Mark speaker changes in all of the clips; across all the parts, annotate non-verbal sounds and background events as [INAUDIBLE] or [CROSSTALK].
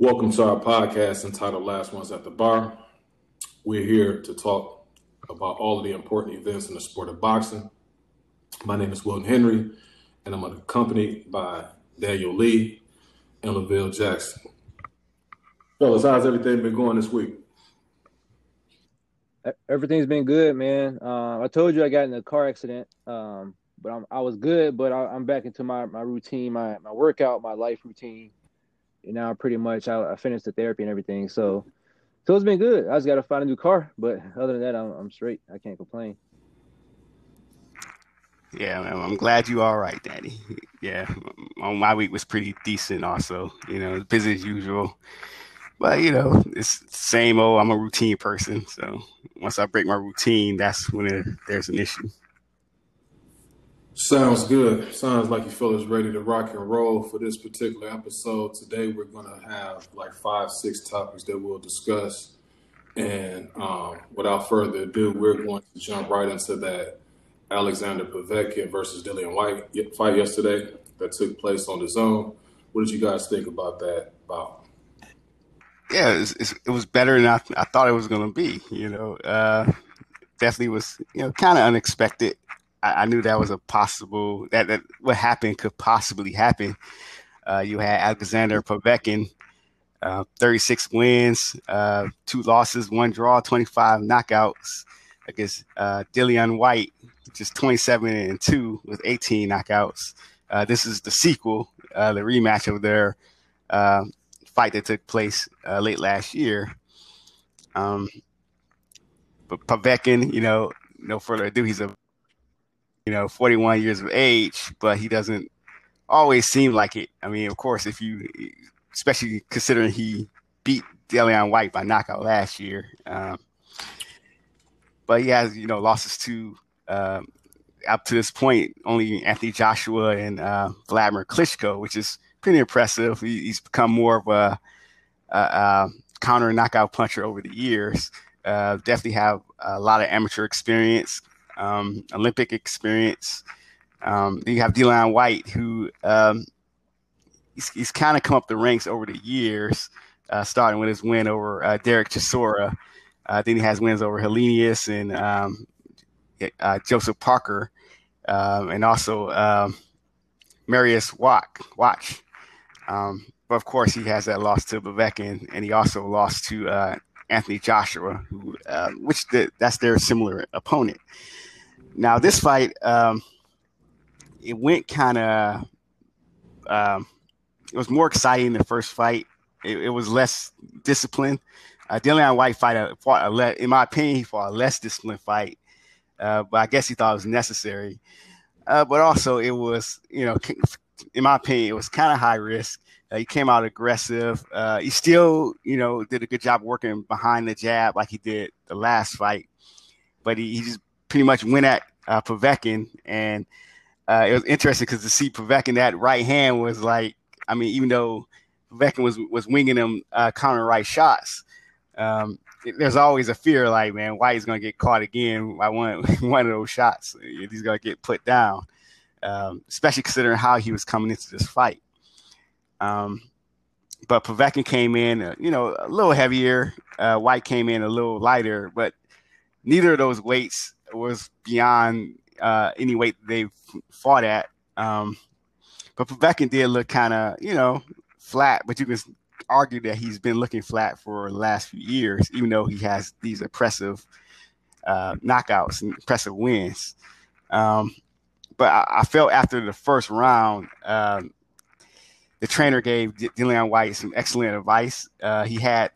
Speaker 1: Welcome to our podcast entitled Last Ones at the Bar. We're here to talk about all of the important events in the sport of boxing. My name is Wilton Henry, and I'm accompanied by Daniel Lee and Lavelle Jackson. Fellas, how's everything been going this week?
Speaker 2: Everything's been good, man. Uh, I told you I got in a car accident, um, but I'm, i was good. But I, am back into my, my routine, my, my workout, my life routine know, pretty much I, I, finished the therapy and everything. So, so it's been good. I just got to find a new car, but other than that, I'm, I'm straight. I can't complain.
Speaker 3: Yeah, man, I'm glad you all right, Daddy. [LAUGHS] Yeah, my week was pretty decent. Also, you know, busy as usual, but you know, it's same old. I'm a routine person, so once I break my routine, that's when it, there's an issue.
Speaker 1: Sounds good. Sounds like you fellas ready to rock and roll for this particular episode. Today we're gonna have like five, six topics that we'll discuss. And um, without further ado, we're going to jump right into that Alexander Povetkin versus Dillian Whyte fight yesterday that took place on DAZN. What did you guys think about that bout?
Speaker 3: Yeah, it was, it was better than I, I, thought it was going to be. You know, uh, definitely was you know kind of unexpected. I, I, knew that was a possible that, that what happened could possibly happen. Uh, you had Alexander Povetkin, uh, 36 wins, uh, two losses, one draw, 25 knockouts against uh, Dillian Whyte, just 27 and two with 18 knockouts. Uh, this is the sequel, uh, the rematch of their uh, fight that took place late last year. Um, but Povetkin, you know, no further ado, he's a you know, 41 years of age, but he doesn't always seem like it. I mean, of course, if you, especially considering he beat Dillian Whyte by knockout last year. Um, but he has, you know, losses to, um, up to this point, only Anthony Joshua and uh, Vladimir Klitschko, which is pretty impressive. He, he's become more of a, a, a counter knockout puncher over the years. Uh, definitely have a lot of amateur experience, um, Olympic experience. Um, you have Dillian Whyte, who um, he's, he's kind of come up the ranks over the years, uh, starting with his win over uh, Derek Chisora. Uh, then he has wins over Helenius and um, uh, Joseph Parker, um, and also um, Mariusz Wach. Watch. Um, but of course, he has that loss to Povetkin, and he also lost to uh, Anthony Joshua, who, uh, which the, that's their similar opponent. Now this fight, um, it went kind of. Um, it was more exciting the first fight. It, it was less disciplined. Uh, Dillian Whyte fight a, fought a le- in my opinion, he fought a less disciplined fight, uh, but I guess he thought it was necessary. Uh, but also, it was you know, in my opinion, it was kind of high risk. Uh, he came out aggressive. Uh, he still, you know, did a good job working behind the jab like he did the last fight, but he, he just pretty much went at uh, Povetkin, and uh, it was interesting because to see Povetkin that right hand was like, I mean, even though Povetkin was was winging him uh, counter right shots, um, it, there's always a fear like, man, why he's gonna get caught again by one [LAUGHS] one of those shots? He's gonna get put down, um, especially considering how he was coming into this fight. Um, but Povetkin came in, uh, you know, a little heavier. Uh, Whyte came in a little lighter, but neither of those weights was beyond uh, any weight they fought at. Um, but Povetkin did look kind of, you know, flat, but you can argue that he's been looking flat for the last few years, even though he has these impressive uh, knockouts and impressive wins. Um, but I, I, felt after the first round, um, the trainer gave Dillian Whyte some excellent advice. Uh, he had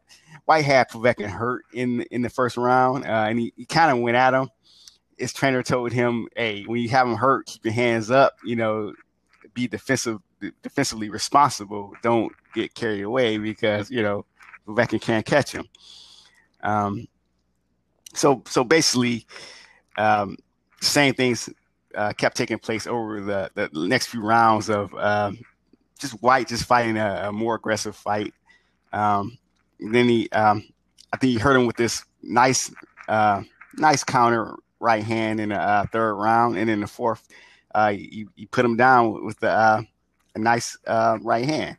Speaker 3: Whyte had Povetkin hurt in in the first round, uh, and he, he kind of went at him his trainer told him, "Hey, when you have him hurt, keep your hands up. You know, be defensive, defensively responsible. Don't get carried away because you know Povetkin can't catch him." Um, so so basically, um, same things uh, kept taking place over the, the next few rounds of um, just Whyte just fighting a, a more aggressive fight. Um, then he, um, I think he hurt him with this nice, uh, nice counter right hand in the uh, third round, and in the fourth, uh, you, you put him down with the, uh, a nice uh, right hand.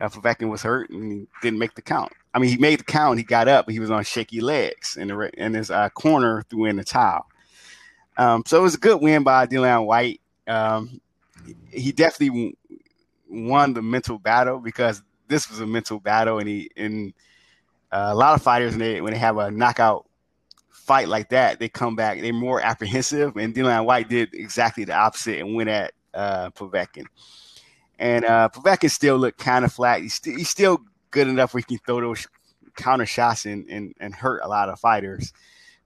Speaker 3: uh, Povetkin was hurt and he didn't make the count. I mean, he made the count. He got up, but he was on shaky legs, and the and his uh, corner threw in the towel. Um, so it was a good win by Dillian Whyte. Um, he definitely won the mental battle because this was a mental battle, and he and uh, a lot of fighters when they when they have a knockout fight like that, they come back they're more apprehensive, and Dillian Whyte did exactly the opposite and went at uh, Povetkin. And uh, Povetkin still looked kind of flat. He's, st- he's still good enough where he can throw those counter shots and, and, and hurt a lot of fighters.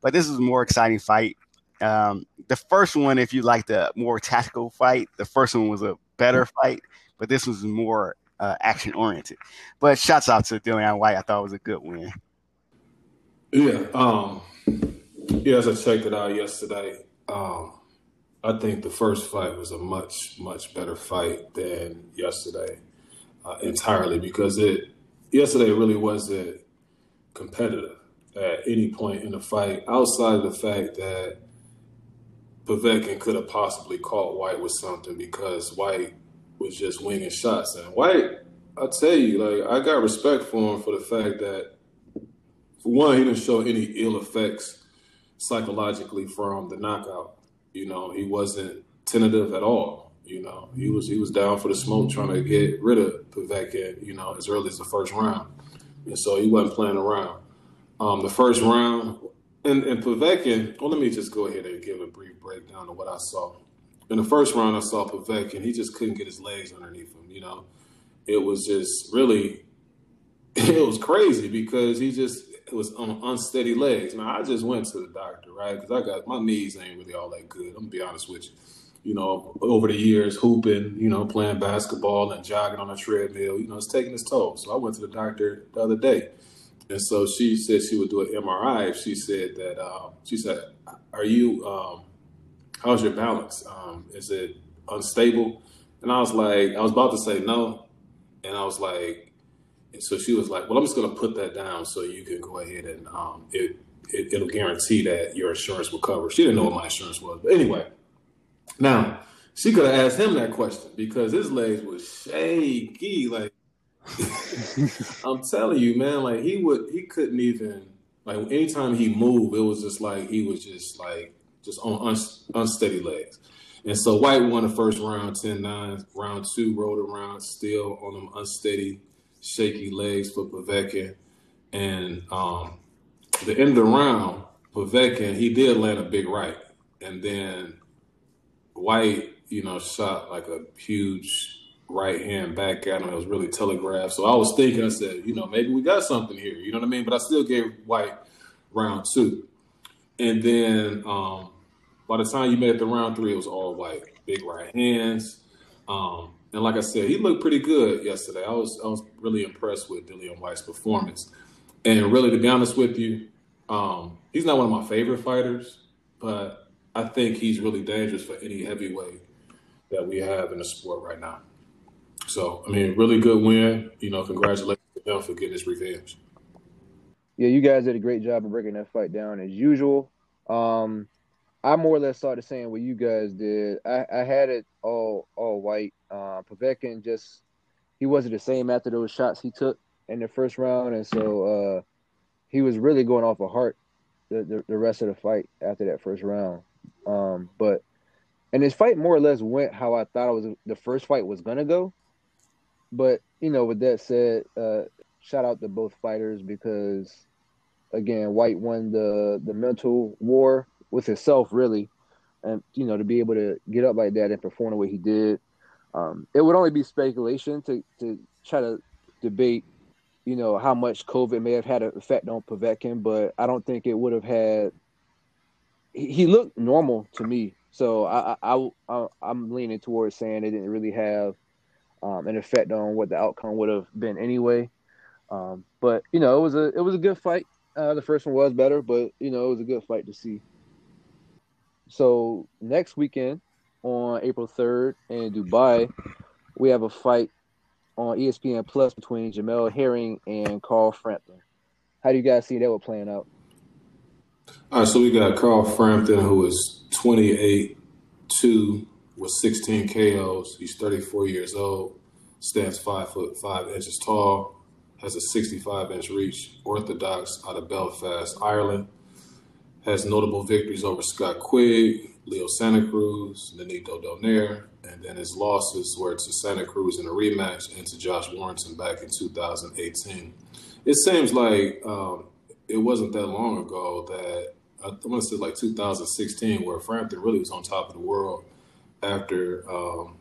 Speaker 3: But this is a more exciting fight. Um, the first one, if you like the more tactical fight, the first one was a better fight, but this was more uh, action oriented. But shouts out to Dillian Whyte. I thought it was a good win.
Speaker 1: Yeah. Um, yeah, as I checked it out yesterday, um, I think the first fight was a much, much better fight than yesterday uh, entirely because it yesterday really wasn't competitive at any point in the fight outside of the fact that Povetkin could have possibly caught Whyte with something because Whyte was just winging shots. And Whyte. I tell you, like I got respect for him for the fact that, for one, he didn't show any ill effects psychologically from the knockout. You know, he wasn't tentative at all. You know, he was he was down for the smoke, trying to get rid of Povetkin. You know, as early as the first round, and so he wasn't playing around. Um, the first round, and and Povetkin. Well, let me just go ahead and give a brief breakdown of what I saw. In the first round, I saw Povetkin. He just couldn't get his legs underneath him. You know, it was just really, [LAUGHS] it was crazy because he just it was on unsteady legs. Now I just went to the doctor, right? Because I got my knees ain't really all that good. I'm gonna be honest with you. You know, over the years, hooping, you know, playing basketball and jogging on a treadmill, you know, it's taking its toll. So I went to the doctor the other day, and so she said she would do an MRI. She said that um, she said, "Are you? Um, how's your balance? Um, is it unstable?" And I was like, I was about to say no, and I was like, and so she was like, "Well, I'm just going to put that down so you can go ahead and um, it, it will guarantee that your insurance will cover." She didn't know what my insurance was, but anyway. Now she could have asked him that question because his legs were shaky. Like [LAUGHS] I'm telling you, man, like he would, he couldn't even like anytime he moved, it was just like he was just like just on un, unsteady legs. And so Whyte won the first round 10-9. Round two rolled around still on them unsteady shaky legs for Povetkin. And um, the end of the round, Povetkin, he did land a big right. And then Whyte, you know, shot like a huge right hand back at him. It was really telegraphed. So I was thinking, I said, you know, maybe we got something here. You know what I mean? But I still gave Whyte round two. And then um, by the time you made it to round three, it was all Whyte. Big right hands. Um, and like I said, he looked pretty good yesterday. I was I was really impressed with Dillian Whyte's performance. And really, to be honest with you, um, he's not one of my favorite fighters, but I think he's really dangerous for any heavyweight that we have in the sport right now. So, I mean, really good win. You know, congratulations to him for getting his revenge.
Speaker 2: Yeah, you guys did a great job of breaking that fight down as usual. Um, I more or less started saying what you guys did. I, I had it all all white. Uh, Povetkin just he wasn't the same after those shots he took in the first round, and so uh, he was really going off a heart the, the, the rest of the fight after that first round. Um, but and his fight more or less went how I thought it was the first fight was gonna go. But you know, with that said, uh, shout out to both fighters because again, Whyte won the the mental war with himself really, and you know to be able to get up like that and perform the way he did, um, it would only be speculation to to try to debate, you know, how much COVID may have had an effect on Povetkin, but I don't think it would have had. He, he looked normal to me, so I, I, I I'm leaning towards saying it didn't really have um, an effect on what the outcome would have been anyway. Um, but you know, it was a it was a good fight. Uh, the first one was better, but you know, it was a good fight to see. So next weekend on April 3rd in Dubai, we have a fight on ESPN Plus between Jamel Herring and Carl Frampton. How do you guys see that one playing out?
Speaker 1: All right, so we got Carl Frampton, who is 28 2 with 16 KOs. He's 34 years old. stands five foot five inches tall, has a 65 inch reach, orthodox out of Belfast, Ireland. Has notable victories over Scott Quigg, Leo Santa Cruz, Nonito Donaire, and then his losses were to Santa Cruz in a rematch and to Josh Warrington back in 2018. It seems like um, it wasn't that long ago that I want to say like 2016 where Frampton really was on top of the world after um,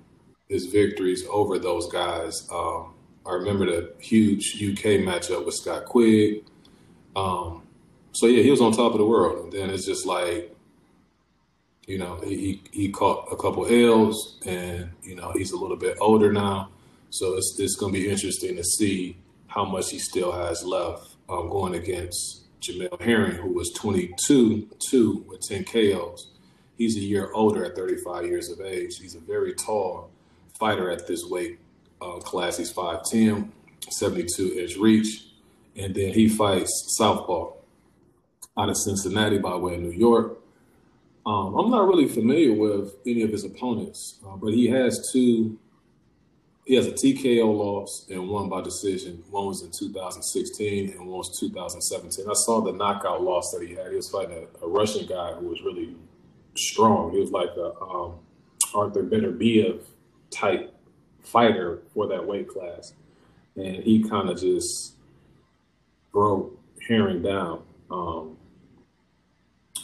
Speaker 1: his victories over those guys. Um, I remember the huge UK matchup with Scott Quigg. Um, so yeah, he was on top of the world, and then it's just like, you know, he he caught a couple L's, and you know he's a little bit older now, so it's it's going to be interesting to see how much he still has left um, going against Jamel Herring, who was 22 2 with 10 KOs. He's a year older at 35 years of age. He's a very tall fighter at this weight uh, class. He's 5'10, 72 inch reach. And then he fights Southpaw out of Cincinnati by way of New York. Um, I'm not really familiar with any of his opponents, uh, but he has two. He has a TKO loss and one by decision. One was in 2016 and one was 2017. I saw the knockout loss that he had. He was fighting a, a Russian guy who was really strong. He was like a um, Arthur Beterbiev type fighter for that weight class, and he kind of just broke Herring down um,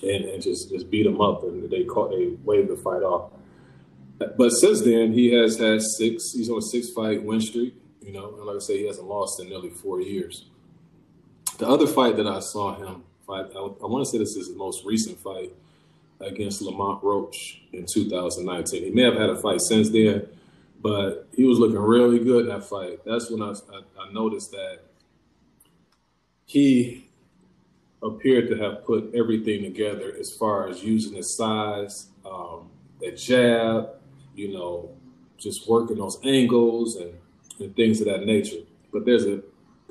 Speaker 1: and, and just just beat him up, and they caught they waved the fight off. But since then, he has had six. He's on a six fight win streak. You know, and like I say, he hasn't lost in nearly four years. The other fight that I saw him fight, I, I want to say this is his most recent fight against Lamont Roach in 2019. He may have had a fight since then, but he was looking really good in that fight. That's when I, I, I noticed that he appeared to have put everything together as far as using his size, um, jab, you know, just working those angles and, and things of that nature. But there's a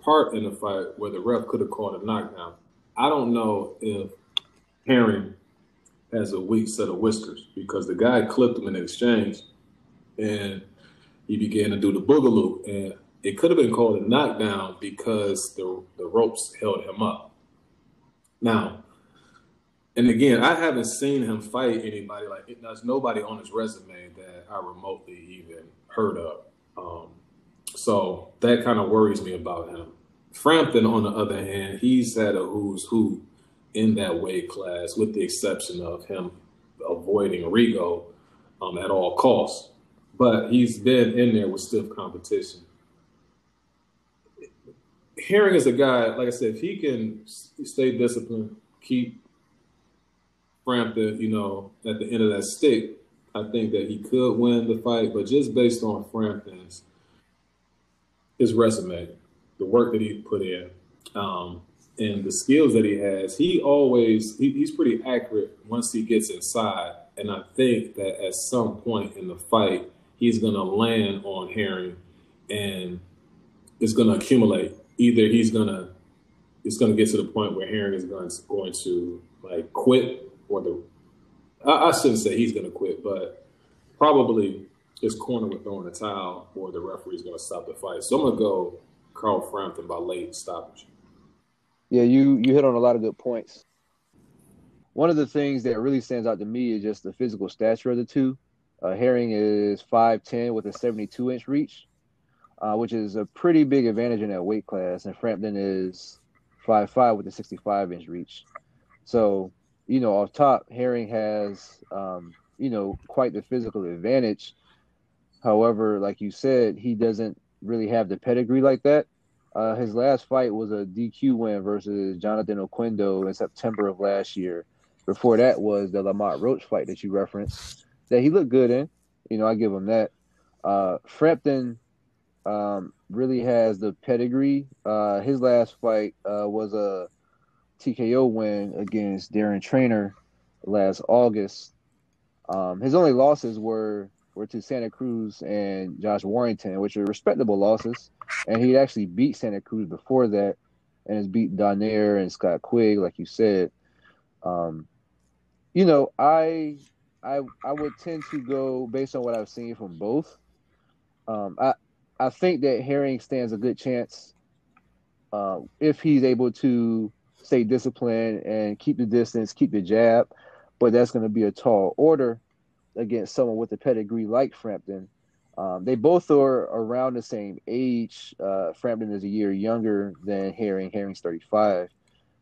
Speaker 1: part in the fight where the ref could have called a knockdown. I don't know if Herring has a weak set of whiskers because the guy clipped him in exchange and he began to do the boogaloo. And it could have been called a knockdown because the, the ropes held him up. Now, and again, I haven't seen him fight anybody like there's nobody on his resume that I remotely even heard of. Um, so that kind of worries me about him. Frampton, on the other hand, he's had a who's who in that weight class, with the exception of him avoiding Rigo um, at all costs. But he's been in there with stiff competition. Herring is a guy, like I said, if he can stay disciplined, keep Frampton, you know, at the end of that stick, I think that he could win the fight. But just based on Frampton's his resume, the work that he put in, um, and the skills that he has, he always he, he's pretty accurate once he gets inside. And I think that at some point in the fight, he's going to land on Herring, and it's going to accumulate. Either he's to it's to get to the point where Herring is going to, going to like quit, or the I, I shouldn't say he's to quit, but probably his corner would throw in a towel, or the referee's to stop the fight. So I'm to go Carl Frampton by late stoppage.
Speaker 2: Yeah, you you hit on a lot of good points. One of the things that really stands out to me is just the physical stature of the two. Uh, Herring is 5'10 with a 72 inch reach, uh, which is a pretty big advantage in that weight class. And Frampton is 5'5 with a 65 inch reach. So, you know, off top, Herring has, um, you know, quite the physical advantage. However, like you said, he doesn't really have the pedigree like that. Uh, his last fight was a DQ win versus Jonathan Oquendo in September of last year. Before that was the Lamont Roach fight that you referenced that he looked good in. You know, I give him that. Uh, Frampton um, really has the pedigree. Uh, his last fight uh, was a TKO win against Darren Traynor last August. Um, his only losses were were to Santa Cruz and Josh Warrington, which are respectable losses. And he actually beat Santa Cruz before that, and has beat Donaire and Scott Quigg, like you said. Um, you know, I I I would tend to go based on what I've seen from both. Um, I I think that Herring stands a good chance uh, if he's able to stay disciplined and keep the distance, keep the jab. But that's going to be a tall order against someone with a pedigree like Frampton. Um, they both are around the same age. Uh, Frampton is a year younger than Herring. Herring's 35.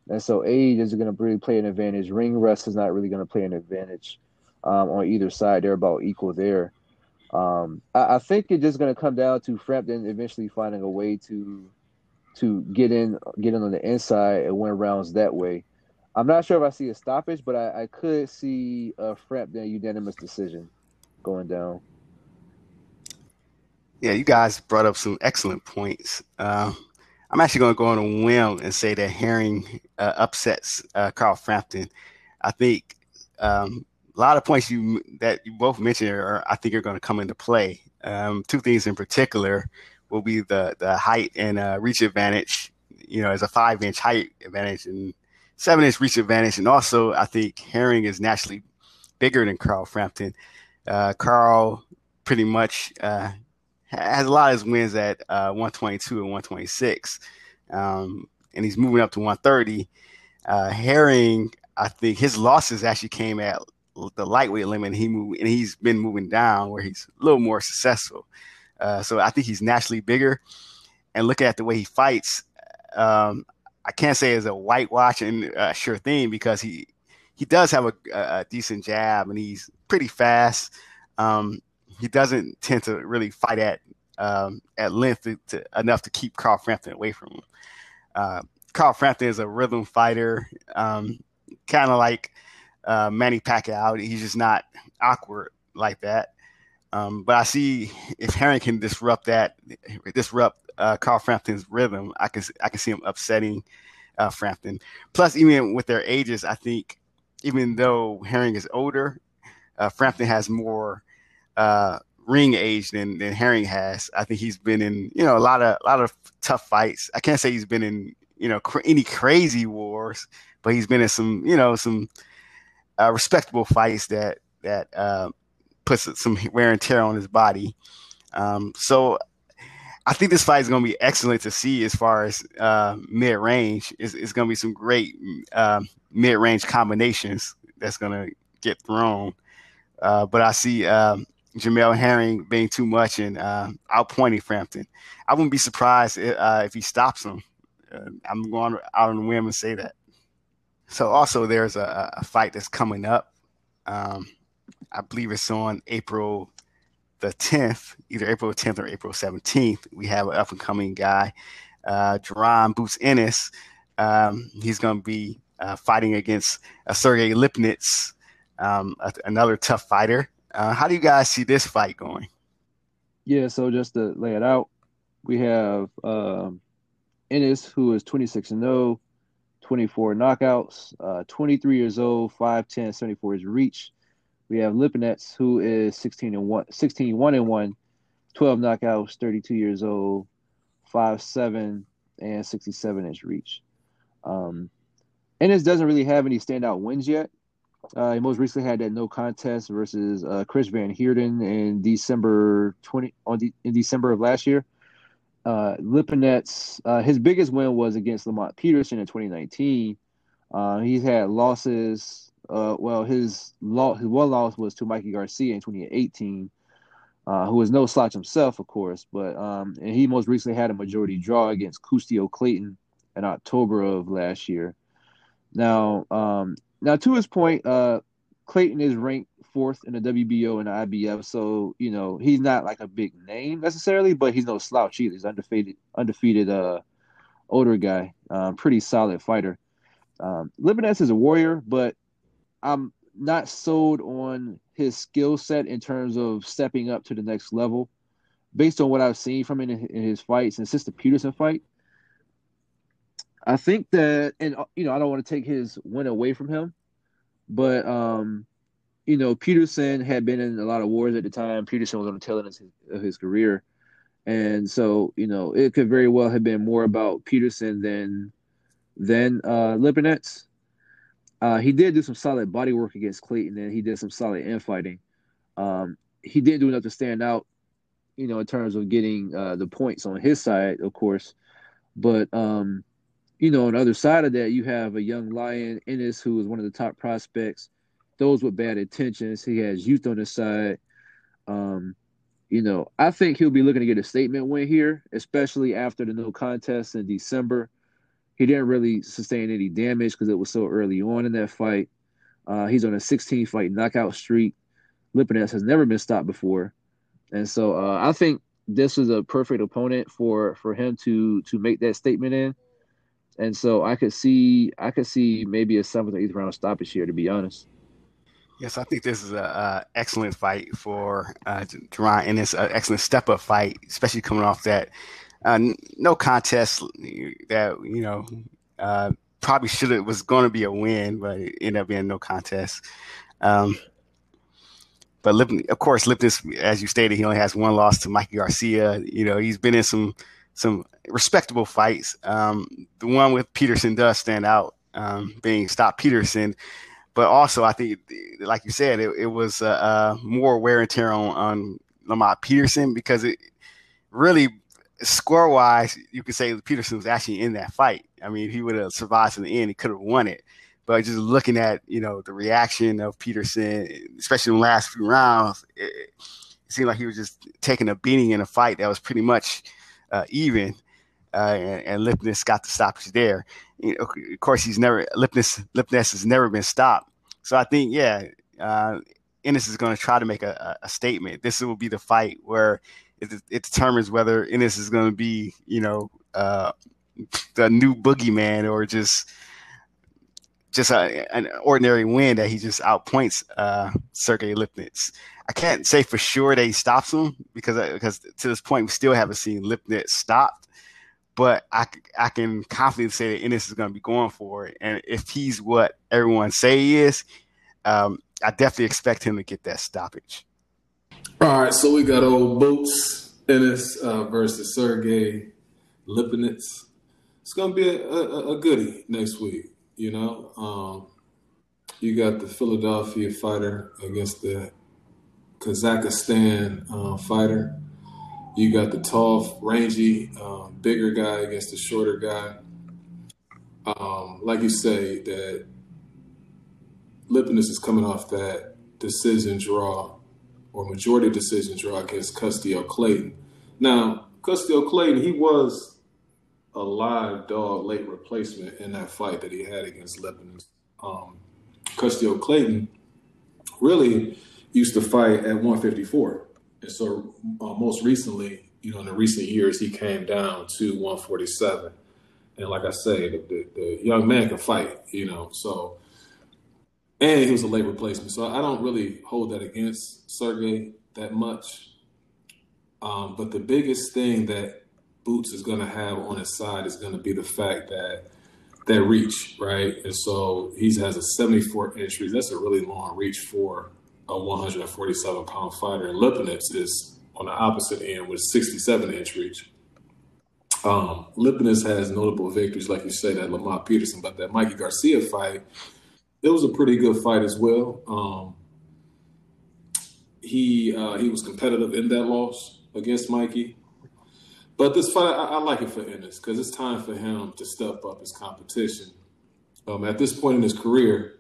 Speaker 2: And so age is going to really play an advantage. Ring rust is not really going to play an advantage um, on either side. They're about equal there. Um, I, I, think it's just going to come down to Frampton eventually finding a way to to get in, get in on the inside and win rounds that way. I'm not sure if I see a stoppage, but I, I could see a Frampton unanimous decision going down.
Speaker 3: Yeah, you guys brought up some excellent points. Uh, I'm actually going to go on a whim and say that Herring uh, upsets uh, Carl Frampton. I think um, a lot of points you that you both mentioned are, I think, are going to come into play. Um, two things in particular will be the the height and uh, reach advantage. You know, as a five inch height advantage and seven inch reach advantage, and also I think Herring is naturally bigger than Carl Frampton. Uh, Carl pretty much uh, has a lot of his wins at uh, 122 and 126, um, and he's moving up to 130. Uh, Herring, I think his losses actually came at the lightweight limit. He moved, and he's been moving down where he's a little more successful. Uh, so I think he's naturally bigger. And looking at the way he fights, um, I can't say it's a whitewash and uh, sure thing because he he does have a, a, decent jab and he's pretty fast. Um, he doesn't tend to really fight at um, at length to, to, enough to keep Carl Frampton away from him. Uh, Carl Frampton is a rhythm fighter, um, kind of like uh, Manny Pacquiao. He's just not awkward like that. Um, but I see if Herring can disrupt that, disrupt uh, Carl Frampton's rhythm, I can I can see him upsetting uh, Frampton. Plus, even with their ages, I think even though Herring is older, uh, Frampton has more uh, ring age than than Herring has. I think he's been in you know a lot of a lot of tough fights. I can't say he's been in you know cr- any crazy wars, but he's been in some you know some uh, respectable fights that that uh, puts some wear and tear on his body. Um, so I think this fight is going to be excellent to see as far as uh, mid range. It's, it's going to be some great uh, um, mid range combinations that's going to get thrown. Uh, but I see um, Jamel Herring being too much and uh, outpointing Frampton. I wouldn't be surprised if, uh, if he stops him. Uh, I'm going out on a whim and say that. So also there's a, a fight that's coming up. Um, I believe it's on April the 10th, either April 10th or April 17th. We have an up and coming guy, uh, Boots Ennis. Um, he's going to be uh, fighting against uh, Sergey Lipinets, um, a, another tough fighter. Uh, how do you guys see this fight going?
Speaker 2: Yeah, so just to lay it out, we have um, Ennis, who is 26 and 0, 24 knockouts, uh, 23 years old, 5'10, 74 is reach. We have Lipinets, who is 16 and 1, 16, 1 and 1, 12 knockouts, 32 years old, 5'7, and 67 inch reach. Um, Ennis doesn't really have any standout wins yet. Uh, he most recently had that no contest versus uh, Chris Van Heerden in December 20 on de- in December of last year. Uh, Lipinets, uh, his biggest win was against Lamont Peterson in 2019. Uh, he's had losses uh, well, his law, his one loss was to Mikey Garcia in 2018, uh, who was no slouch himself, of course, but um, and he most recently had a majority draw against Custio Clayton in October of last year. Now, um, now to his point, uh, Clayton is ranked fourth in the WBO and the IBF, so you know he's not like a big name necessarily, but he's no slouch either. He's undefeated, undefeated, uh, older guy, um, pretty solid fighter. Um, Lipinets is a warrior, but I'm not sold on his skill set in terms of stepping up to the next level. Based on what I've seen from him in, in his fights and since the Peterson fight, I think that, and you know, I don't want to take his win away from him, but um, you know, Peterson had been in a lot of wars at the time. Peterson was on the tail end of his, of his career, and so you know, it could very well have been more about Peterson than than uh, Lipinets. Uh, he did do some solid body work against Clayton, and he did some solid infighting. Um, he didn't do enough to stand out, you know, in terms of getting uh, the points on his side, of course. But um, you know, on the other side of that, you have a young lion, Ennis, who is one of the top prospects. Those with bad intentions. He has youth on his side. Um, you know, I think he'll be looking to get a statement win here, especially after the no contest in December. He didn't really sustain any damage because it was so early on in that fight. Uh, he's on a 16 fight knockout streak. Lipinets has never been stopped before, and so uh, I think this is a perfect opponent for for him to to make that statement in. And so I could see I could see maybe a seventh or eighth round stoppage here, to be honest.
Speaker 3: Yes, I think this is an excellent fight for uh, Jaron, and it's an excellent step up fight, especially coming off that uh, no contest that you know uh, probably should have was going to be a win, but it ended up being no contest. Um, but of course, Lipton, as you stated, he only has one loss to Mikey Garcia. You know, he's been in some some respectable fights. Um, the one with Peterson does stand out, um, being Stop Peterson. But also, I think, like you said, it, it was uh, uh, more wear and tear on, on Lamont Peterson because it really, score wise, you could say Peterson was actually in that fight. I mean, he would have survived to the end, he could have won it. But just looking at you know the reaction of Peterson, especially in the last few rounds, it, it seemed like he was just taking a beating in a fight that was pretty much uh, even. Uh, and, and Lipness got the stoppage there. You know, of course, he's never Lipness Lipness has never been stopped. So I think, yeah, uh, Ennis is going to try to make a, a, statement. This will be the fight where it, it determines whether Ennis is going to be, you know, uh, the new boogeyman or just just a, an ordinary win that he just outpoints uh, Sergey Lipnitz. I can't say for sure that he stops him because because to this point we still haven't seen Lipnitz stopped. But I, I can confidently say that Ennis is going to be going for it, and if he's what everyone say he is, um, I definitely expect him to get that stoppage.
Speaker 1: All right, so we got old Boots Ennis uh, versus Sergey Lipinets. It's going to be a, a, a goodie next week. You know, um, you got the Philadelphia fighter against the Kazakhstan uh, fighter. You got the tall, rangy, um, bigger guy against the shorter guy. Um, like you say, that Lipinets is coming off that decision draw or majority decision draw against Custio Clayton. Now, Custio Clayton, he was a live dog late replacement in that fight that he had against Lebanon. Um, Custio Clayton really used to fight at 154. And so uh, most recently, you know, in the recent years, he came down to 147. And like I say, the, the, the young man can fight, you know, so, and he was a late replacement. So I don't really hold that against Sergey that much. Um, but the biggest thing that Boots is going to have on his side is going to be the fact that that reach, right? And so he has a 74 inch reach. That's a really long reach for a 147 pound fighter. And Lipinets is on the opposite end with 67 inch reach. Um, has notable victories, like you said, at Lamont Peterson, but that Mikey Garcia fight, it was a pretty good fight as well. Um, he uh, he was competitive in that loss against Mikey. But this fight, I, I like it for Ennis because it's time for him to step up his competition. Um, at this point in his career,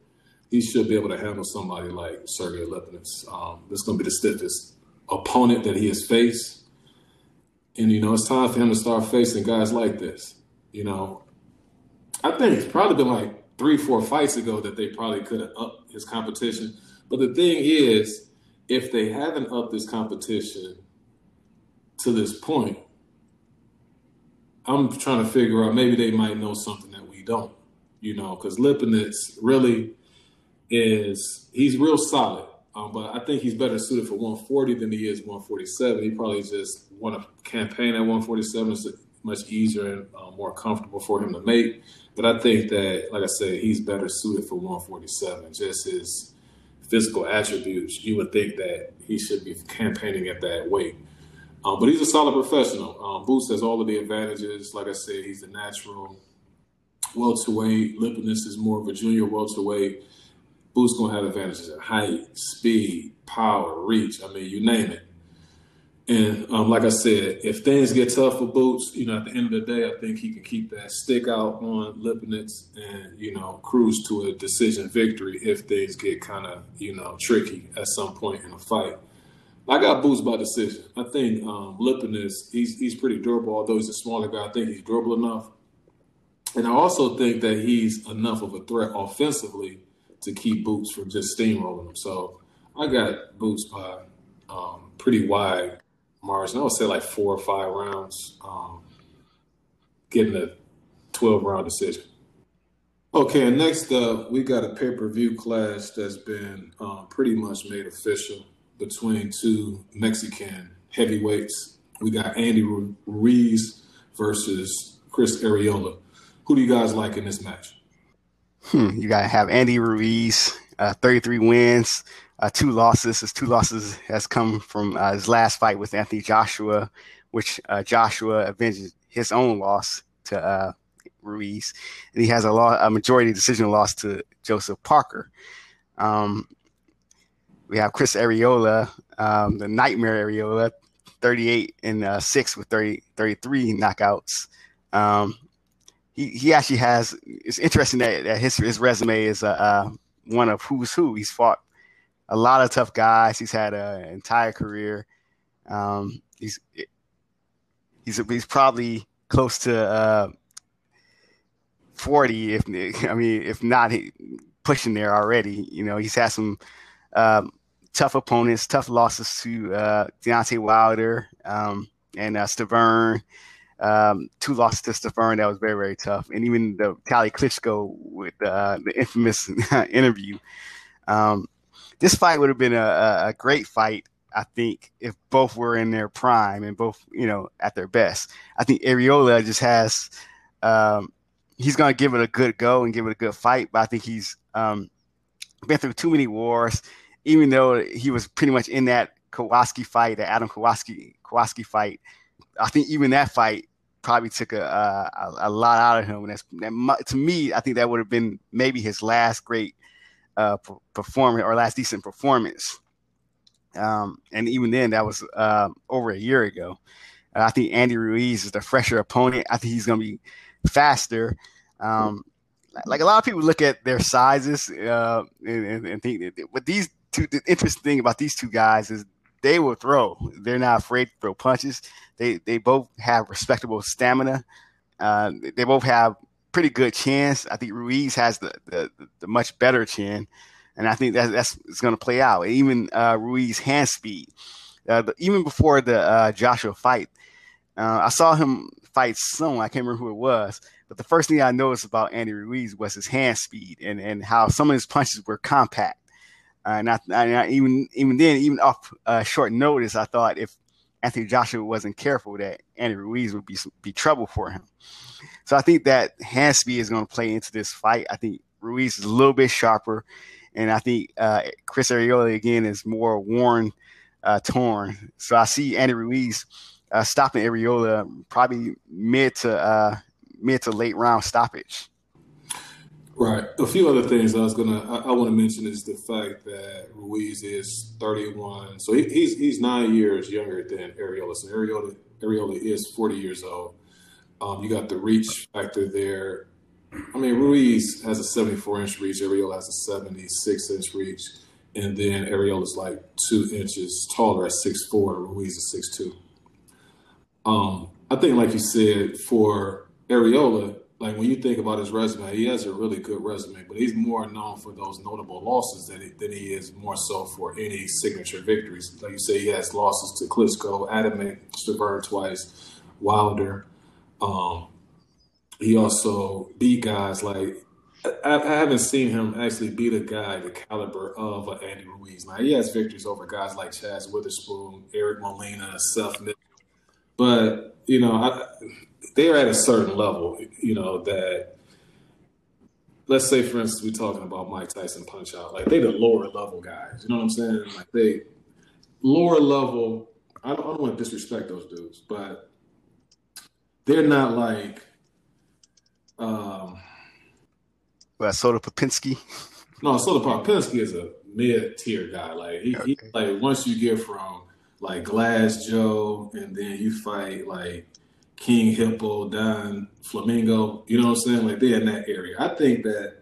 Speaker 1: he should be able to handle somebody like Sergey Lipinets. Um, this is going to be the stiffest opponent that he has faced. And, you know, it's time for him to start facing guys like this. You know, I think it's probably been like three, four fights ago that they probably could have upped his competition. But the thing is, if they haven't upped this competition to this point, I'm trying to figure out maybe they might know something that we don't, you know, because Lipinets really is he's real solid, um, but I think he's better suited for 140 than he is 147. He probably just want to campaign at 147. It's much easier and uh, more comfortable for him to make. But I think that, like I said, he's better suited for 147. Just his physical attributes, you would think that he should be campaigning at that weight. Um, but he's a solid professional. Um, Boots has all of the advantages. Like I said, he's a natural welterweight. Lipinets is more of a junior welterweight. Boots gonna have advantages in height, speed, power, reach. I mean, you name it. And um, like I said, if things get tough for Boots, you know, at the end of the day, I think he can keep that stick out on Lipinets and, you know, cruise to a decision victory if things get kind of, you know, tricky at some point in a fight. I got Boots by decision. I think um, Lipinets, he's, he's pretty durable, although he's a smaller guy. I think he's durable enough. And I also think that he's enough of a threat offensively to keep Boots from just steamrolling them. So I got Boots by um, pretty wide margin. I would say like four or five rounds, um, getting a 12 round decision. Okay, next up, we got a pay per view clash that's been um, pretty much made official between two Mexican heavyweights. We got Andy Ruiz versus Chris Arreola. Who do you guys like in this match?
Speaker 3: Hmm, you got to have Andy Ruiz, uh, 33 wins, uh, two losses. His two losses has come from uh, his last fight with Anthony Joshua, which uh, Joshua avenged his own loss to uh, Ruiz, and he has a, a majority decision loss to Joseph Parker. Um, we have Chris Arreola, um, the Nightmare Arreola, 38 and uh, six with 30, 33 knockouts. Um, he, he actually has. It's interesting that, that his his resume is uh, one of who's who. He's fought a lot of tough guys. He's had an entire career. Um, he's he's he's probably close to uh, forty, if I mean, if not pushing there already. You know, he's had some um, tough opponents, tough losses to uh, Deontay Wilder um, and uh, Stiverne. Um, two losses to Stiverne that was very very tough, and even the Vitali Klitschko with uh, the infamous [LAUGHS] interview. Um, this fight would have been a, a great fight, I think, if both were in their prime and both, you know, at their best. I think Arreola just has, um, he's going to give it a good go and give it a good fight, but I think he's um, been through too many wars, even though he was pretty much in that Kownacki fight, the Adam Kownacki Kownacki fight. I think even that fight probably took a, a, a lot out of him. And that's, that, to me, I think that would have been maybe his last great uh, performance or last decent performance. Um, and even then, that was uh, over a year ago. Uh, I think Andy Ruiz is the fresher opponent. I think he's going to be faster. Um, like a lot of people look at their sizes uh, and, and, think that, but these two, the interesting thing about these two guys is they will throw. They're not afraid to throw punches. They they both have respectable stamina. Uh, they both have pretty good chance. I think Ruiz has the, the, the much better chin, and I think that, that's it's going to play out. Even uh, Ruiz hand speed, uh, the, even before the uh, Joshua fight, uh, I saw him fight someone. I can't remember who it was, but the first thing I noticed about Andy Ruiz was his hand speed and and how some of his punches were compact. Uh, and, I, and I, even even then, even off uh, short notice, I thought if Anthony Joshua wasn't careful, that Andy Ruiz would be be trouble for him. So I think that hand speed is going to play into this fight. I think Ruiz is a little bit sharper, and I think uh, Chris Arreola again is more worn, uh, torn. So I see Andy Ruiz uh, stopping Arreola probably mid to uh, mid to late round stoppage.
Speaker 1: Right. A few other things I was gonna I, I want to mention is the fact that Ruiz is 31, so he, he's he's nine years younger than Arreola. So Ariola Arreola is 40 years old. Um, you got the reach factor there. I mean, Ruiz has a 74 inch reach. Arreola has a 76 inch reach. And then Arreola is like two inches taller at 6'4. Ruiz is 6'2. Um, I think, like you said, for Arreola, like when you think about his resume, he has a really good resume, but he's more known for those notable losses than he, than he is more so for any signature victories. Like you say, he has losses to Klitschko, Adamek, Stiverne twice, Wilder. Um, he also beat guys like I, I, haven't seen him actually beat a guy the caliber of uh, Andy Ruiz. Now he has victories over guys like Chaz Witherspoon, Eric Molina, Seth Miller, but you know I, they're at a certain level. You know that. Let's say, for instance, we're talking about Mike Tyson Punch Out. Like they the lower level guys. You know what I'm saying? Like they lower level. I don't, I don't want to disrespect those dudes, but they're not like um
Speaker 3: well, Soda Popinski. [LAUGHS]
Speaker 1: No, Soda Popinski is a mid tier guy. Like he, okay. he, like once you get from like Glass Joe, and then you fight like King Hippo, Don Flamenco. You know what I'm saying? Like they're in that area. I think that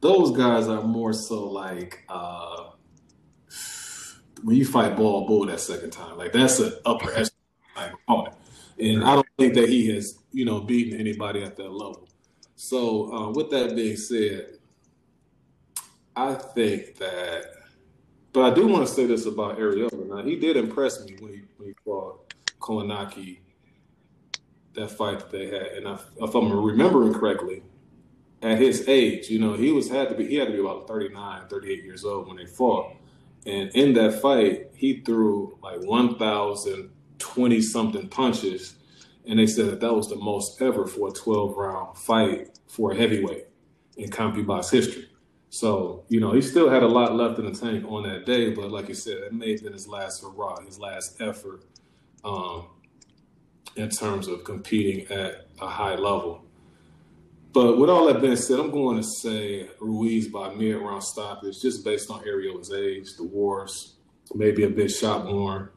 Speaker 1: those guys are more so like uh when you fight Bald Bull that second time. Like that's an upper echelon opponent. And I don't think that he has, you know, beaten anybody at that level. So uh, with that being said, I think that but I do want to say this about Arreola. Now he did impress me when he when he fought Kownacki that fight that they had. And if, if I'm remembering correctly, at his age, you know, he was had to be he had to be about 39, 38 years old when they fought. And in that fight, he threw like 1,020 something punches. And they said that that was the most ever for a 12 round fight for a heavyweight in CompuBox history. So, you know, he still had a lot left in the tank on that day. But like you said, it may have been his last hurrah, his last effort um, in terms of competing at a high level. But with all that being said, I'm going to say Ruiz by mid round stoppage, just based on Arreola's age, the wars, maybe a bit shot more.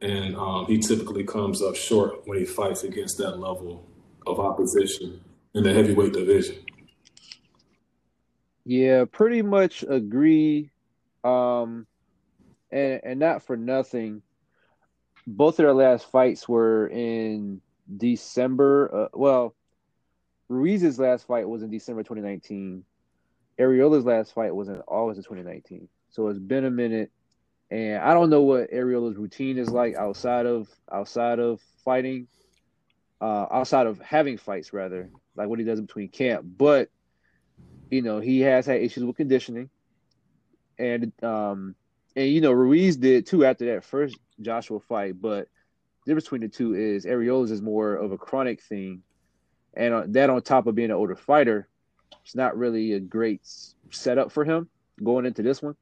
Speaker 1: and um, he typically comes up short when he fights against that level of opposition in the heavyweight division.
Speaker 2: Yeah, pretty much agree. Um, and and not for nothing, both of their last fights were in December. Uh, well, Ruiz's last fight was in December 2019. Arreola's last fight was in August of 2019. So it's been a minute, and I don't know what Arreola's routine is like outside of outside of fighting, uh, outside of having fights rather, like what he does between camp. But you know he has had issues with conditioning, and um, and you know Ruiz did too after that first Joshua fight. But the difference between the two is Arreola's is more of a chronic thing and that on top of being an older fighter, it's not really a great setup for him going into this one.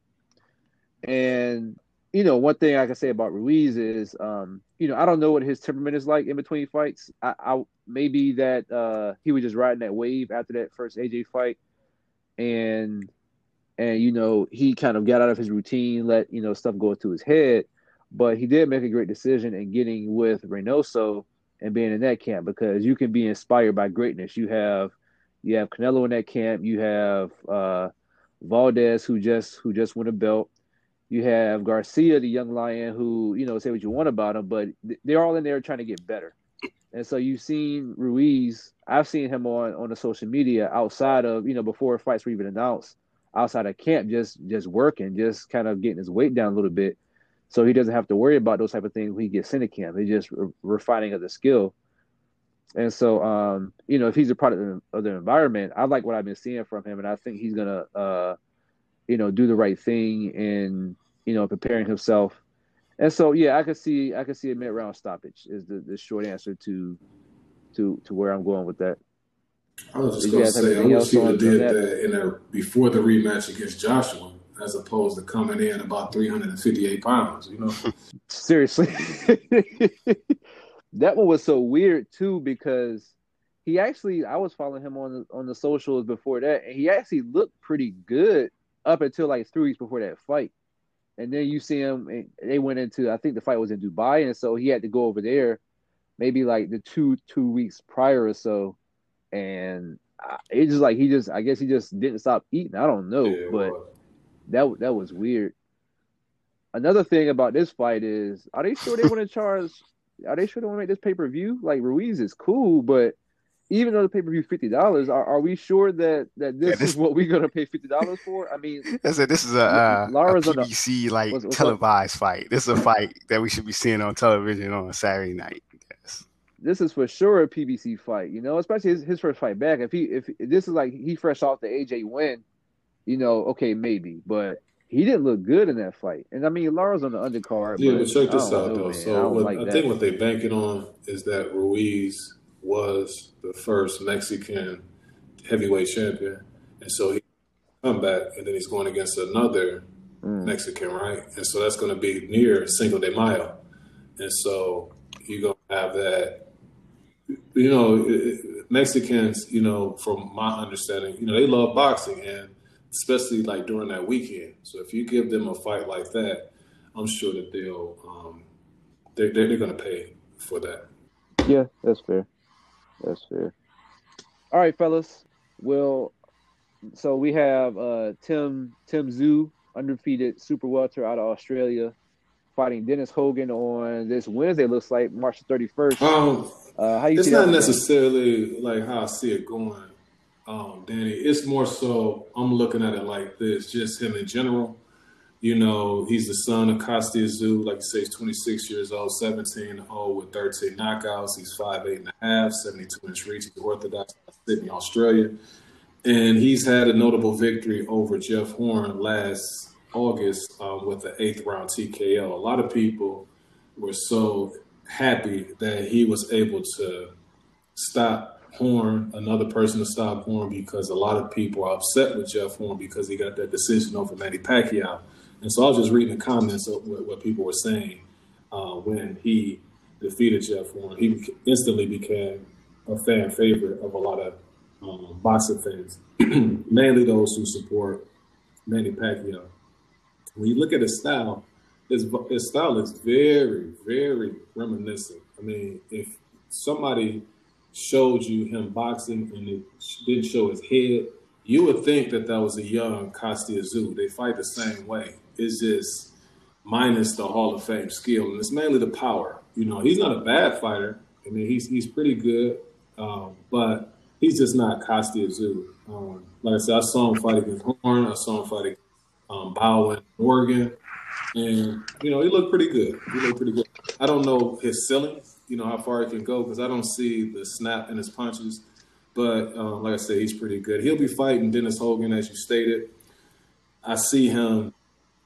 Speaker 2: And you know, one thing I can say about Ruiz is, um, you know, I don't know what his temperament is like in between fights. I, I maybe that uh, he was just riding that wave after that first AJ fight, and and you know he kind of got out of his routine, let you know stuff go into his head, but he did make a great decision in getting with Reynoso and being in that camp because you can be inspired by greatness. You have you have Canelo in that camp. You have uh, Valdez who just who just won a belt. You have Garcia, the young lion, who you know say what you want about him, but they're all in there trying to get better. And so you've seen Ruiz. I've seen him on on the social media outside of you know before fights were even announced, outside of camp, just just working, just kind of getting his weight down a little bit so he doesn't have to worry about those type of things when he gets into camp. He's just re- refining of the skill. And so, um, you know, if he's a product of, of the environment, I like what I've been seeing from him, and I think he's gonna, uh, you know, do the right thing and you know, preparing himself. And so, yeah, I could see, I could see a mid round stoppage is the, the short answer to, to, to where I'm going with that.
Speaker 1: I was just gonna say, I wish he would did that, that in a before the rematch against Joshua as opposed to coming in about 358 pounds, you know? [LAUGHS]
Speaker 2: Seriously. [LAUGHS] that one was so weird too because he actually I was following him on the, on the socials before that and he actually looked pretty good up until like 3 weeks before that fight. And then you see him eh, they went into I think the fight was in Dubai and so he had to go over there maybe like the 2 2 weeks prior or so and it's just like he just I guess he just didn't stop eating. I don't know, yeah, but that that was weird. Another thing about this fight is, are they sure they want to charge? Are they sure they want to make this pay per view? Like Ruiz is cool, but even though the pay per view fifty dollars, are, are we sure that that this, yeah, this... is what we're gonna pay fifty dollars for? I mean, [LAUGHS]
Speaker 3: I said this is a, uh, a PBC like what's, what's televised up? fight. This is a fight that we should be seeing on television on a Saturday night.
Speaker 2: This is for sure a PBC fight, you know, especially his, his first fight back. If he if this is like he fresh off the AJ win, you know, okay, maybe, but he didn't look good in that fight. And I mean, Lara's on the undercard.
Speaker 1: Yeah, but, check this out know, though. Man. So I, what, like I think what they're banking on is that Ruiz was the first Mexican heavyweight champion, and so he come back, and then he's going against another mm. Mexican, right? And so that's going to be near Cinco de Mayo, and so you're going to have that. You know, Mexicans, you know, from my understanding, you know, they love boxing and especially like during that weekend. So if you give them a fight like that, I'm sure that they'll um, they, they're, they're going to pay for that.
Speaker 2: Yeah, that's fair. That's fair. All right, fellas. Well, so we have uh, Tim Tim Tszyu, undefeated super welter out of Australia, fighting Dennis Hogan on this Wednesday. Looks like March thirty first. Uh, how you?
Speaker 1: It's not necessarily like how I see it going, um, Danny. It's more so I'm looking at it like this, just him in general. You know, he's the son of Kostya Tszyu, like you say, he's 26 years old, 17 old with 13 knockouts. He's 5'8 and a half, 72 inch reach. He's Orthodox Sydney, Australia. And he's had a notable victory over Jeff Horn last August um, with the eighth round TKO. A lot of people were so happy that he was able to stop Horn, another person to stop Horn, because a lot of people are upset with Jeff Horn because he got that decision over Manny Pacquiao. And so I was just reading the comments of what, people were saying uh, when he defeated Jeff Horn. He instantly became a fan favorite of a lot of um, boxing fans, [CLEARS THROAT] mainly those who support Manny Pacquiao. When you look at his style, his, his style is very, very reminiscent. I mean, if somebody showed you him boxing and it didn't show his head, you would think that that was a young Kostya Tszyu. They fight the same way It's just minus the Hall of Fame skill, and it's mainly the power. You know, he's not a bad fighter. I mean, he's he's pretty good, um, but he's just not Kostya Tszyu. Um, like I said, I saw him fight against Horn. I saw him fight against um, Bowyn Morgan, and you know, he looked pretty good. He looked pretty good. I don't know his ceiling. You know how far he can go because I don't see the snap in his punches. But uh, like I said, he's pretty good. He'll be fighting Dennis Hogan, as you stated. I see him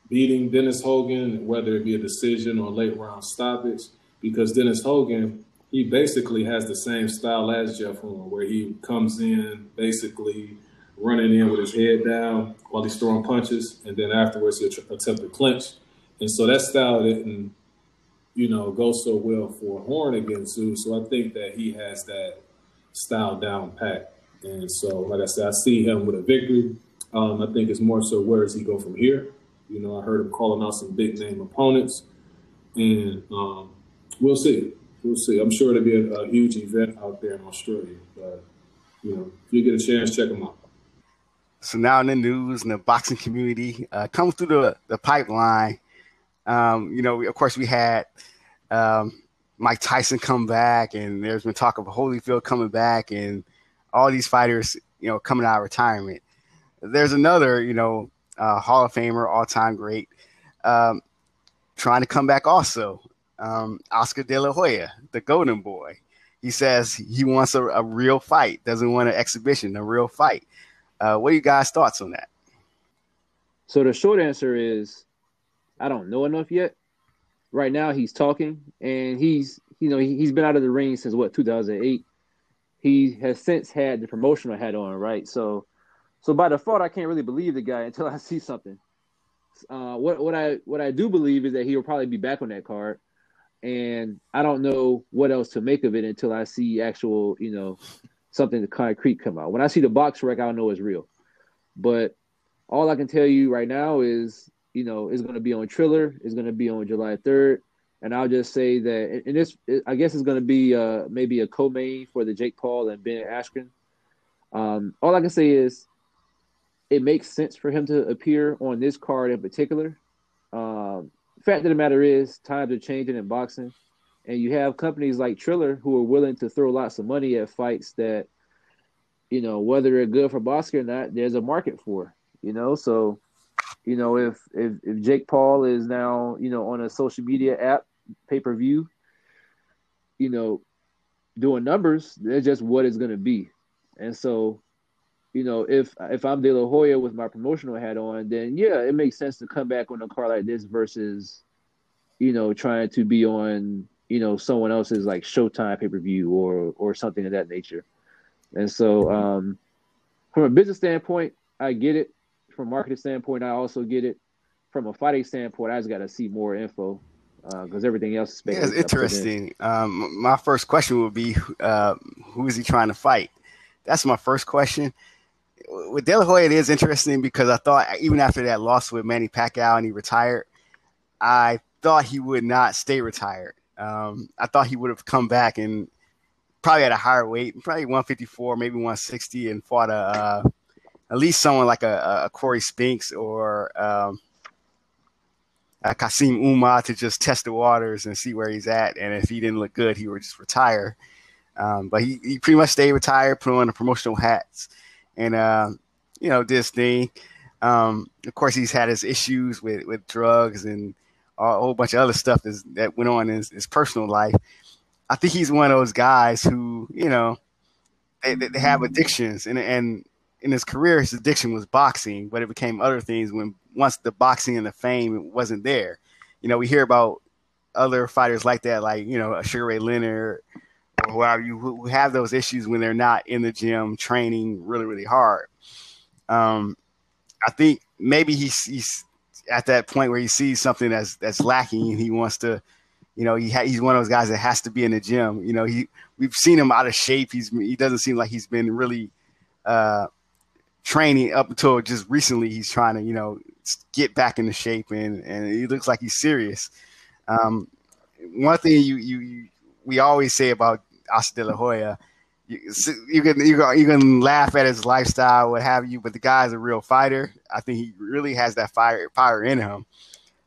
Speaker 1: beating Dennis Hogan, whether it be a decision or late round stoppage, because Dennis Hogan, he basically has the same style as Jeff Horn, where he comes in basically running in with his head down while he's throwing punches, and then afterwards he'll attempt to clinch. And so that style didn't, you know, go so well for Horn against Tszyu. So I think that he has that style down pat. And so, like I said, I see him with a victory. Um, I think it's more so where does he go from here? You know, I heard him calling out some big name opponents, and um, we'll see. We'll see. I'm sure it'll be a, a, huge event out there in Australia. But you know, if you get a chance, check him out.
Speaker 3: So now in the news and the boxing community, uh, coming through the the pipeline, um, you know, of course we had um, Mike Tyson come back, and there's been talk of Holyfield coming back, and all these fighters, you know, coming out of retirement. There's another, you know, uh, Hall of Famer, all time great, um, trying to come back also. Um, Oscar De La Hoya, the Golden Boy. He says he wants a, a real fight, doesn't want an exhibition, a real fight. Uh, what are you guys' thoughts on that?
Speaker 2: So the short answer is, I don't know enough yet. Right now, he's talking, and he's you know he, has been out of the ring since what 2008. He has since had the promotional hat on, right? So so by default, I can't really believe the guy [LAUGHS] until I see something. Uh, what what I what I do believe is that he will probably be back on that card, and I don't know what else to make of it until I see actual, you know, something concrete come out. When I see the BoxRec, I know it's real. But all I can tell you right now is, you know, it's going to be on Triller. It's going to be on July third, and I'll just say that, and this, I guess, it's going to be uh, maybe a co-main for the Jake Paul and Ben Askren. Um, all I can say is it makes sense for him to appear on this card in particular. Um, fact of the matter is, times are changing in boxing, and you have companies like Triller who are willing to throw lots of money at fights that, you know, whether they're good for boxing or not, there's a market for. You know, so, you know, if if if Jake Paul is now, you know, on a social media app pay per view, you know, doing numbers, that's just what it's going to be, and so you know, if if I'm De La Hoya with my promotional hat on, then yeah, it makes sense to come back on a car like this versus, you know, trying to be on, you know, someone else's like Showtime pay per view or or something of that nature. And so, um, from a business standpoint, I get it. From a marketing standpoint, I also get it. From a fighting standpoint, I just got to see more info because uh, everything else is
Speaker 3: yeah, interesting. Um, my first question would be, uh, who is he trying to fight? That's my first question with De La Hoya, it is interesting because I thought even after that loss with Manny Pacquiao and he retired, I thought he would not stay retired. Um, I thought he would have come back and probably at a higher weight, probably 154, maybe 160, and fought a uh, at least someone like a, a Corey Spinks or um, a Kassim Ouma to just test the waters and see where he's at. And if he didn't look good, he would just retire. Um, but he, he pretty much stayed retired, put on the promotional hats, and uh, you know this thing. Um, of course, he's had his issues with, with drugs and a whole bunch of other stuff is, that went on in his, his, personal life. I think he's one of those guys who, you know, they, they have addictions, and and in his career, his addiction was boxing, but it became other things when once the boxing and the fame wasn't there. You know, we hear about other fighters like that, like you know, Sugar Ray Leonard or whoever you who have those issues when they're not in the gym training really, really hard. Um, I think maybe he's, he's at that point where he sees something that's that's lacking and he wants to, you know, he ha- he's one of those guys that has to be in the gym. You know, he we've seen him out of shape. He's he doesn't seem like he's been really uh, training up until just recently. He's trying to you know get back into shape and and he looks like he's serious. Um, one thing you, you you we always say about Oscar De La Hoya you, you can you can you can laugh at his lifestyle, what have you, but the guy's a real fighter. I think he really has that fire fire in him.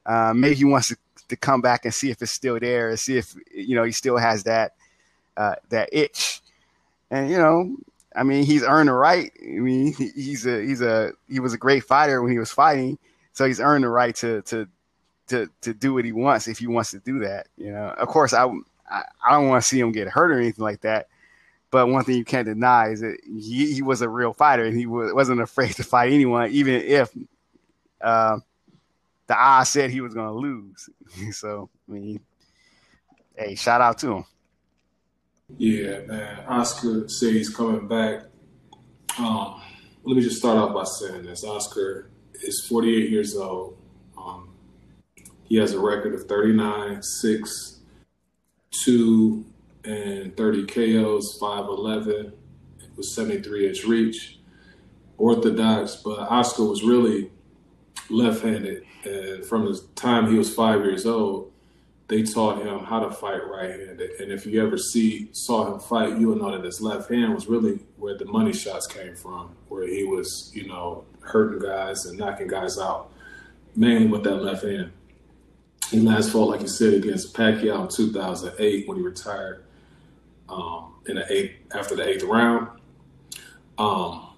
Speaker 3: Uh, maybe he wants to, to come back and see if it's still there, and see if you know he still has that uh, that itch. And you know, I mean, he's earned the right. I mean, he, he's a he's a he was a great fighter when he was fighting, so he's earned the right to to to to do what he wants if he wants to do that. You know, of course, I I, I don't want to see him get hurt or anything like that. But one thing you can't deny is that he, he was a real fighter and he was, wasn't afraid to fight anyone, even if uh, the odds said he was going to lose. [LAUGHS] so, I mean, hey, shout out to him.
Speaker 1: Yeah, man. Oscar says he's coming back. Um, let me just start off by saying this. Oscar is 48 years old. Um, he has a record of 39, 6, 2, and 30 KOs, 5'11 with 73 inch reach. Orthodox, but Oscar was really left handed. And from the time he was five years old, they taught him how to fight right handed. And if you ever see saw him fight, you will know that his left hand was really where the money shots came from, where he was, you know, hurting guys and knocking guys out, mainly with that left hand. He last fought, like you said, against Pacquiao in 2008 when he retired um, in the eighth after the eighth round. Um,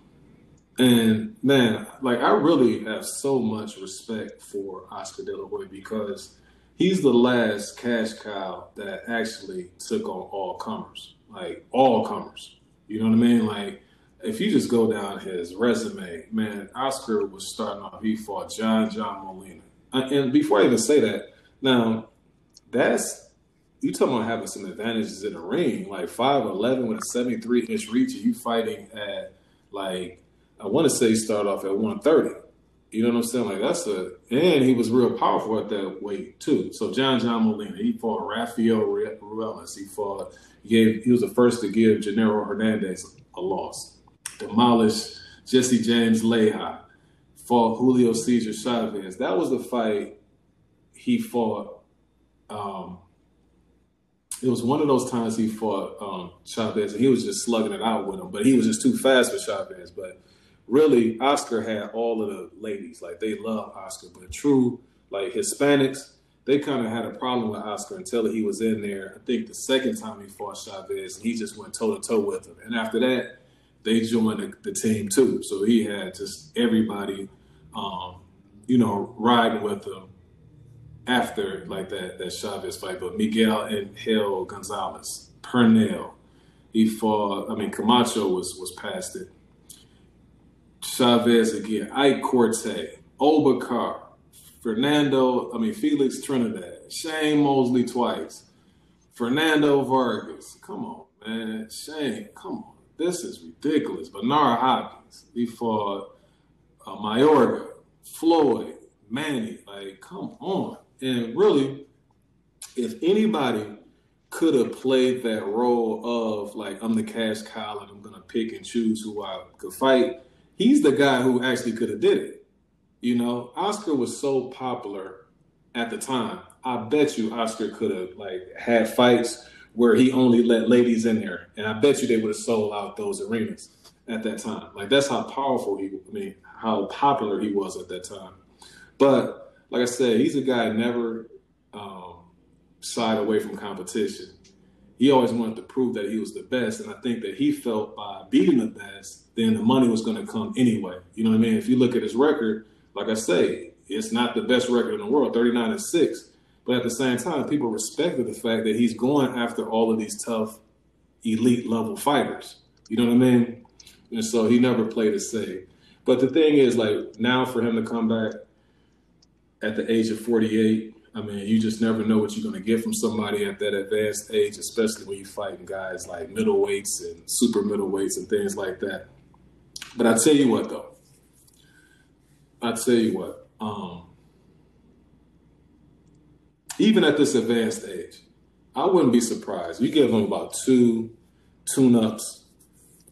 Speaker 1: and man, like I really have so much respect for Oscar De La Hoya because he's the last cash cow that actually took on all comers, like all comers. You know what I mean? Like if you just go down his resume, man, Oscar was starting off. He fought John John Molina, uh, and before I even say that, now that's you talking about having some advantages in the ring, like five eleven with a seventy three inch reach, you fighting at like I want to say start off at one thirty. You know what I'm saying? Like that's a and he was real powerful at that weight too. So John John Molina, he fought Rafael Ruelas. He fought he gave he was the first to give Genaro Hernandez a loss. Demolished Jesse James Leija. Fought Julio Cesar Chavez. That was the fight he fought um, it was one of those times he fought um, Chavez, and he was just slugging it out with him, but he was just too fast for Chavez. But really, Oscar had all of the ladies like they love Oscar, but true like Hispanics, they kind of had a problem with Oscar until he was in there. I think the second time he fought Chavez, and he just went toe to toe with him. And after that, they joined the, the team too. So he had just everybody, um, you know, riding with him after like that that Chavez fight, but Miguel Angel Gonzalez, Pernell, he fought. I mean, Camacho was was past it. Chavez again, Ike Quartey, Oba Carr, Fernando. I mean, Felix Trinidad, Shane Mosley twice, Fernando Vargas. Come on, man, Shane. Come on, this is ridiculous. Bernard Hopkins, he fought uh, Mayorga, Floyd, Manny. Like, come on. And really, if anybody could have played that role of like I'm the cash cow and I'm gonna pick and choose who I could fight, he's the guy who actually could have did it. You know, Oscar was so popular at the time I bet you Oscar could have like had fights where he only let ladies in there, and I bet you they would have sold out those arenas at that time. Like that's how powerful he, I mean, how popular he was at that time. But like I said, he's a guy never um, shied away from competition. He always wanted to prove that he was the best, and I think that he felt by beating the best, then the money was going to come anyway. You know what I mean? If you look at his record, like I say, it's not the best record in the world, 39 and 6. But at the same time, people respected the fact that he's going after all of these tough, elite level fighters. You know what I mean? And so he never played it safe. But the thing is, like, now for him to come back at the age of 48, I mean, you just never know what you're going to get from somebody at that advanced age, especially when you're fighting guys like middleweights and super middleweights and things like that. But I tell you what, though, I tell you what, um, even at this advanced age, I wouldn't be surprised. You give him about two tune-ups,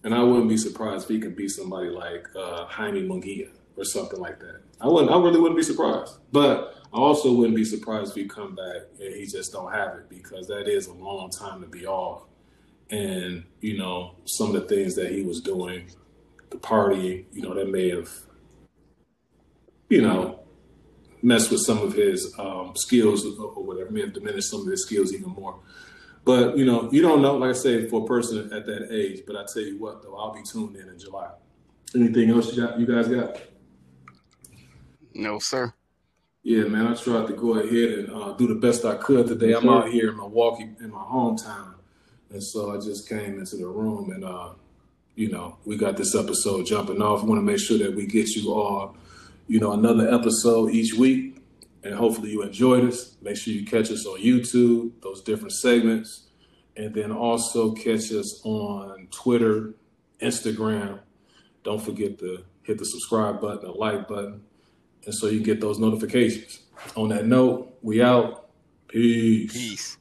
Speaker 1: and I wouldn't be surprised if he could beat somebody like uh, Jaime Munguia or something like that. I wouldn't. I really wouldn't be surprised. But I also wouldn't be surprised if he come back and he just don't have it because that is a long time to be off. And you know some of the things that he was doing, the party, you know, that may have, you know, messed with some of his um, skills or whatever, may have diminished some of his skills even more. But you know, you don't know. Like I say, for a person at that age. But I tell you what, though, I'll be tuned in in July. Anything else you got? You guys got?
Speaker 3: No, sir.
Speaker 1: Yeah, man, I tried to go ahead and uh, do the best I could today. I'm out here in Milwaukee, in my hometown, and so I just came into the room, and uh, you know, we got this episode jumping off. We want to make sure that we get you all, you know, another episode each week, and hopefully you enjoyed us. Make sure you catch us on YouTube, those different segments, and then also catch us on Twitter, Instagram. Don't forget to hit the subscribe button, the like button and so you get those notifications. On that note, we out. Peace.
Speaker 3: Peace.